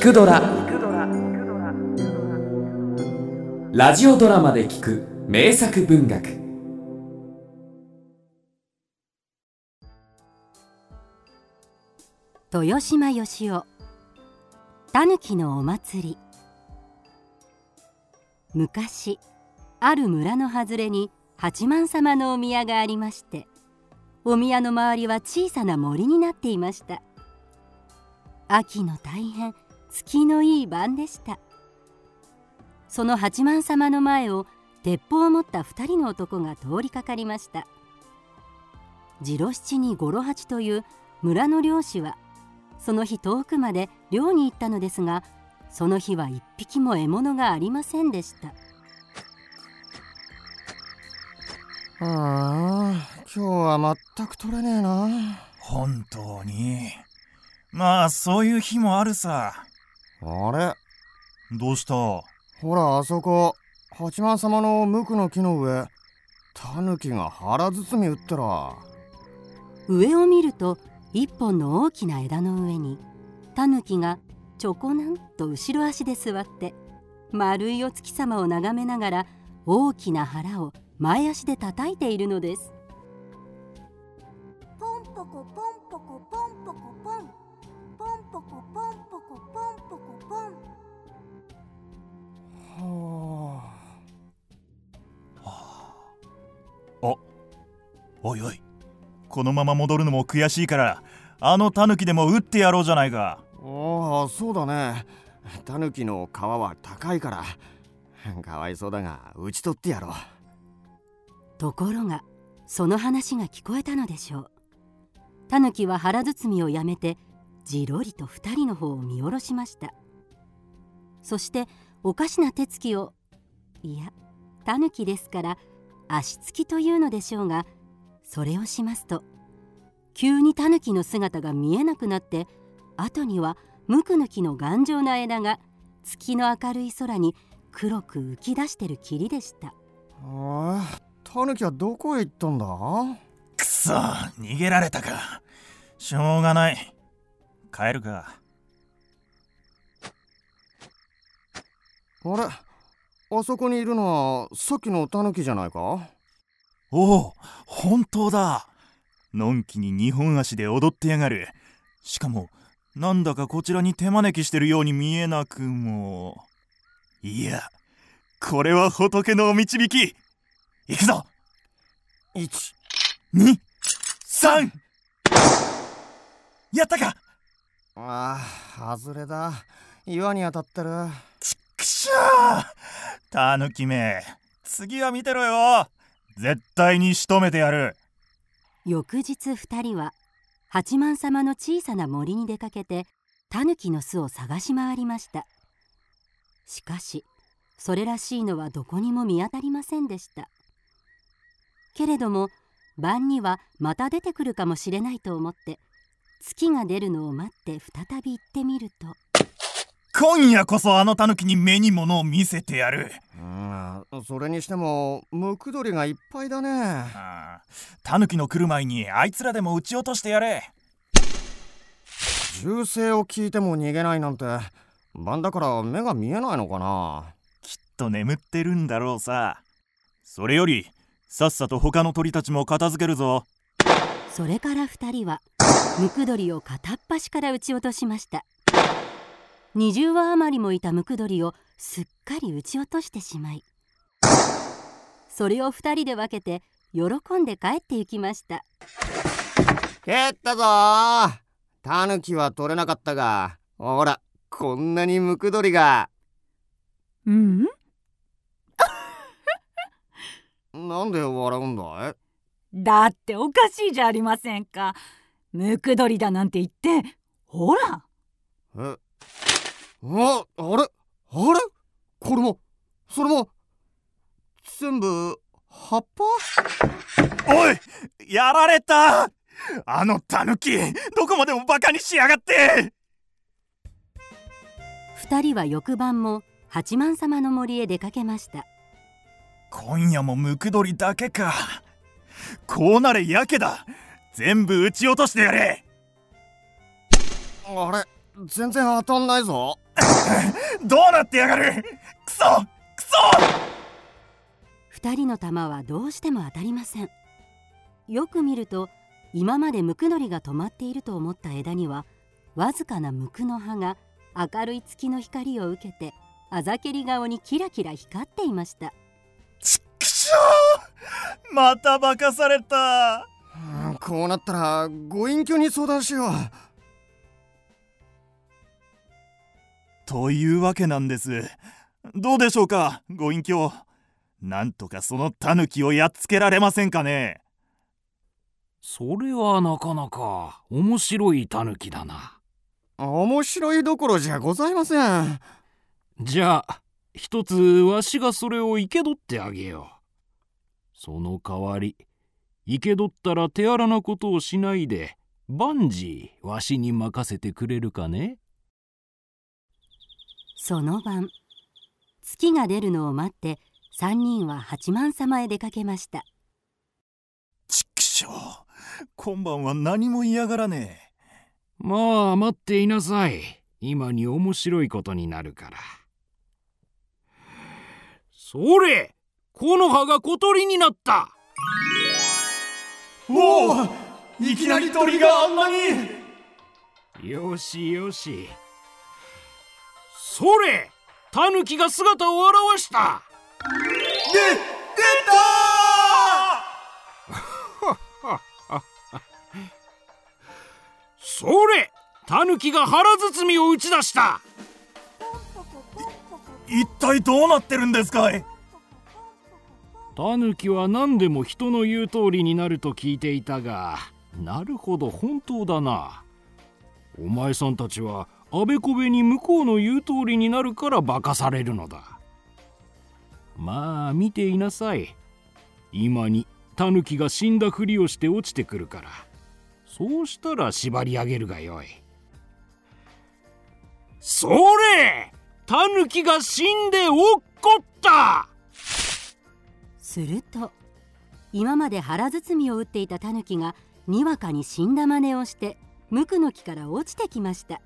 聞くドラ」ラジオドラマで聞く名作文学。豊島よしおたぬきのお祭り。昔ある村の外れに八幡様のお宮がありましてお宮の周りは小さな森になっていました。秋の大変月のいい晩でした。その八幡様の前を鉄砲を持った二人の男が通りかかりました。次郎七に五郎八という村の漁師はその日遠くまで漁に行ったのですがその日は一匹も獲物がありませんでした。ああ今日は全く取れねえな。本当に。まあそういう日もあるさあれ？どうした？ほらあそこ。八幡様の無垢の木の上。タヌキが腹包み打ってら上を見ると一本の大きな枝の上にタヌキがちょこなんと後ろ足で座って丸いお月様を眺めながら大きな腹を前足で叩いているのですおいおいこのまま戻るのも悔しいからあのタヌキでも撃ってやろうじゃないか。ああそうだね。タヌキの皮は高いからかわいそうだが打ち取ってやろう。ところがその話が聞こえたのでしょう。タヌキは腹包みをやめてじろりと二人の方を見下ろしました。そしておかしな手つきをいやタヌキですから足つきというのでしょうがそれをしますと急にタヌキの姿が見えなくなって後にはムクヌキの頑丈な枝が月の明るい空に黒く浮き出してる霧でした。ああタヌキはどこへ行ったんだ？くそ逃げられたか。しょうがない。帰るか。あれあそこにいるのはさっきのタヌキじゃないか？おお本当だ。のんきに二本足で踊ってやがる。しかもなんだかこちらに手招きしてるように見えなくも。いやこれは仏のお導き。行くぞ。1 23やったか。ああ外れだ。岩に当たってる。くしゃー。たぬきめ次は見てろよ絶対に仕留めてやる。翌日二人は八幡様の小さな森に出かけてタヌキの巣を探し回りました。しかしそれらしいのはどこにも見当たりませんでした。けれども晩にはまた出てくるかもしれないと思って月が出るのを待って再び行ってみると今夜こそあのタヌキに目に物を見せてやる。うん。それにしてもムクドリがいっぱいだね。ああ。タヌキの来る前にあいつらでも撃ち落としてやれ。銃声を聞いても逃げないなんて。晩だから目が見えないのかな。きっと眠ってるんだろうさ。それよりさっさと他の鳥たちも片付けるぞ。それから二人はムクドリを片っ端から撃ち落としました20羽余りもいたムクドリをすっかり撃ち落としてしまいそれを二人で分けて喜んで帰って行きました。蹴ったぞ。ータヌキは取れなかったがほらこんなにムクドリが。うん？なんで笑うんだい？だっておかしいじゃありませんか。ムクドリだなんて言ってほら。え？ああれ？あれ？これもそれも全部葉っぱ？おいやられた。あのタヌキどこまでもバカにしやがって。二人は翌晩も八幡様の森へ出かけました。今夜もムクドリだけか。こうなれやけだ。全部撃ち落としてやれ。あれ全然当たんないぞ どうなってやがる？クソクソ二人の弾はどうしても当たりません。よく見ると今までムクノリが止まっていると思った枝にはわずかなムクの葉が明るい月の光を受けてあざけり顔にキラキラ光っていました。ちっくしょうまた化かされた！うんこうなったらご隠居に相談しようというわけなんです。どうでしょうかご隠居。なんとかそのタヌキをやっつけられませんかね。それはなかなか面白いタヌキだな。面白いどころじゃございません。じゃあ一つわしがそれを生け取ってあげよう。その代わり生け取ったら手荒なことをしないで万事わしに任せてくれるかねその晩月が出るのを待って三人は八幡様へ出かけました。ちっくしょう。今晩は何も嫌がらねえ。まあ待っていなさい。今に面白いことになるから。それ木の葉が小鳥になった。おおいきなり鳥があんなに。よしよしそれタヌキが姿を現した。で出 それタヌキが腹包みを打ち出した。一体どうなってるんですかい？タヌキは何でも人の言う通りになると聞いていたがなるほど本当だな。お前さんたちはあべこべに向こうの言う通りになるから化かされるのだ。まあ見ていなさい。今にタヌキが死んだふりをして落ちてくるから。そうしたら縛り上げるがよい。それ!タヌキが死んで落っこった!すると今まで腹包みを打っていたタヌキがにわかに死んだ真似をして無垢の木から落ちてきました。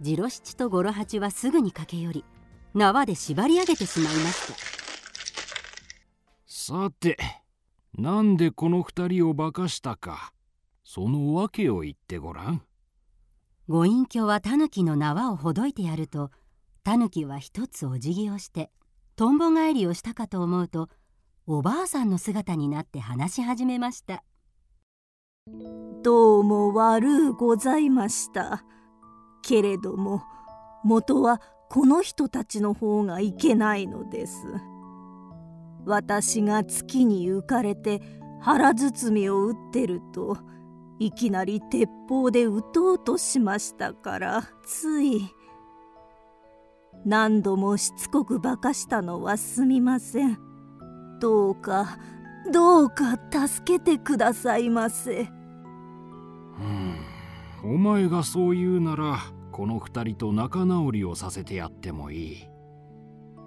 ジロ七とゴロ八はすぐに駆け寄り縄で縛り上げてしまいました。さてなんでこの二人を化かしたかその訳を言ってごらん。ご隠居はタヌキの縄をほどいてやるとタヌキは一つお辞儀をしてとんぼ返りをしたかと思うとおばあさんの姿になって話し始めました。どうも悪うございました。けれども元はこの人たちの方がいけないのです。私が月に浮かれて腹包みを打ってるといきなり鉄砲で撃とうとしましたからつい何度もしつこく化かしたのはすみません。どうかどうか助けてくださいませ。お前がそう言うならこの二人と仲直りをさせてやってもいい。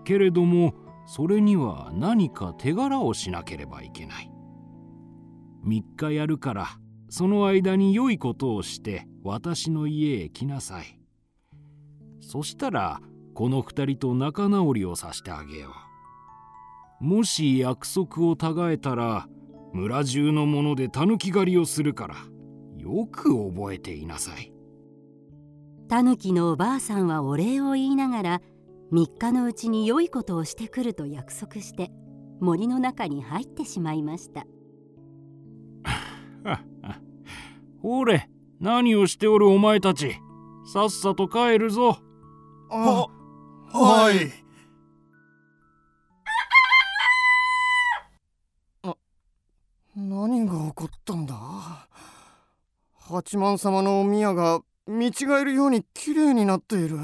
けれどもそれには何か手柄をしなければいけない。3日やるからその間に良いことをして私の家へ来なさい。そしたらこの二人と仲直りをさせてあげよう。もし約束をたがえたら村中の者でたぬき狩りをするから。よく覚えていなさい。タヌキのおばあさんはお礼を言いながら3日のうちに良いことをしてくると約束して森の中に入ってしまいました。ほれ何をしておるお前たち。さっさと帰るぞ。あはい何が起こったんだ八幡様のお宮が見違えるように綺麗になっている。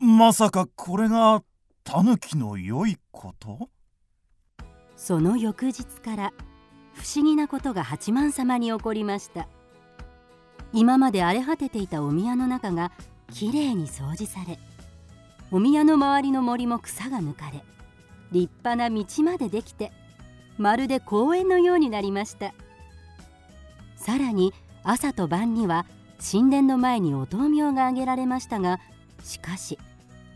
まさかこれがタヌキの良いこと？その翌日から不思議なことが八幡様に起こりました。今まで荒れ果てていたお宮の中がきれいに掃除されお宮の周りの森も草が抜かれ立派な道までできてまるで公園のようになりました。さらに朝と晩には神殿の前にお灯明が挙げられましたがしかし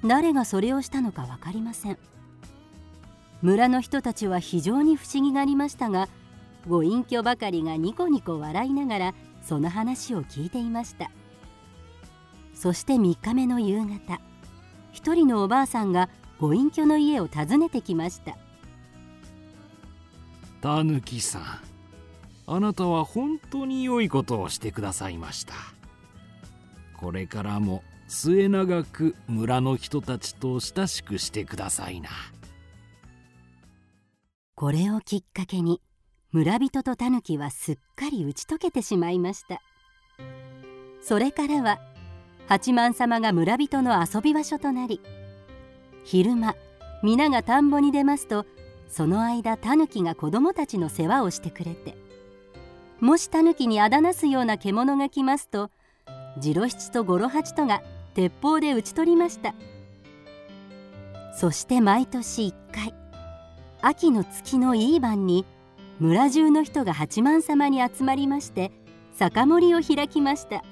誰がそれをしたのか分かりません。村の人たちは非常に不思議がありましたがご隠居ばかりがニコニコ笑いながらその話を聞いていました。そして3日目の夕方一人のおばあさんがご隠居の家を訪ねてきました。たぬきさんあなたは本当に良いことをしてくださいました。これからも末永く村の人たちと親しくしてくださいな。これをきっかけに村人とタヌキはすっかり打ち解けてしまいました。それからは八幡様が村人の遊び場所となり昼間皆が田んぼに出ますとその間タヌキが子供たちの世話をしてくれてもしタヌキにあだなすような獣が来ますと次郎七と五郎八とが鉄砲で討ち取りました。そして毎年1回秋の月のいい晩に村中の人が八幡様に集まりまして酒盛りを開きました。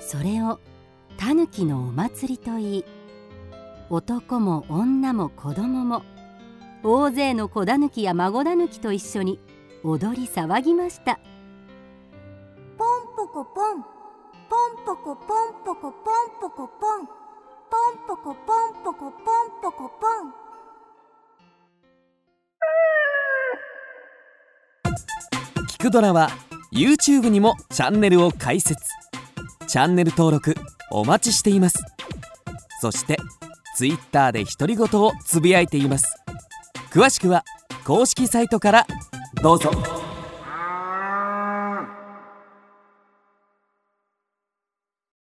それをタヌキのお祭りといい男も女も子供も大勢の子狸や孫狸と一緒に踊り騒ぎました。ポンポコポン。ポンポコポンポコポンポコポン。ポンポコポンポコポンポコポン。聞くドラは YouTube にもチャンネルを開設。チャンネル登録お待ちしています。そして Twitter で独り言をつぶやいています。詳しくは公式サイトからどうぞ。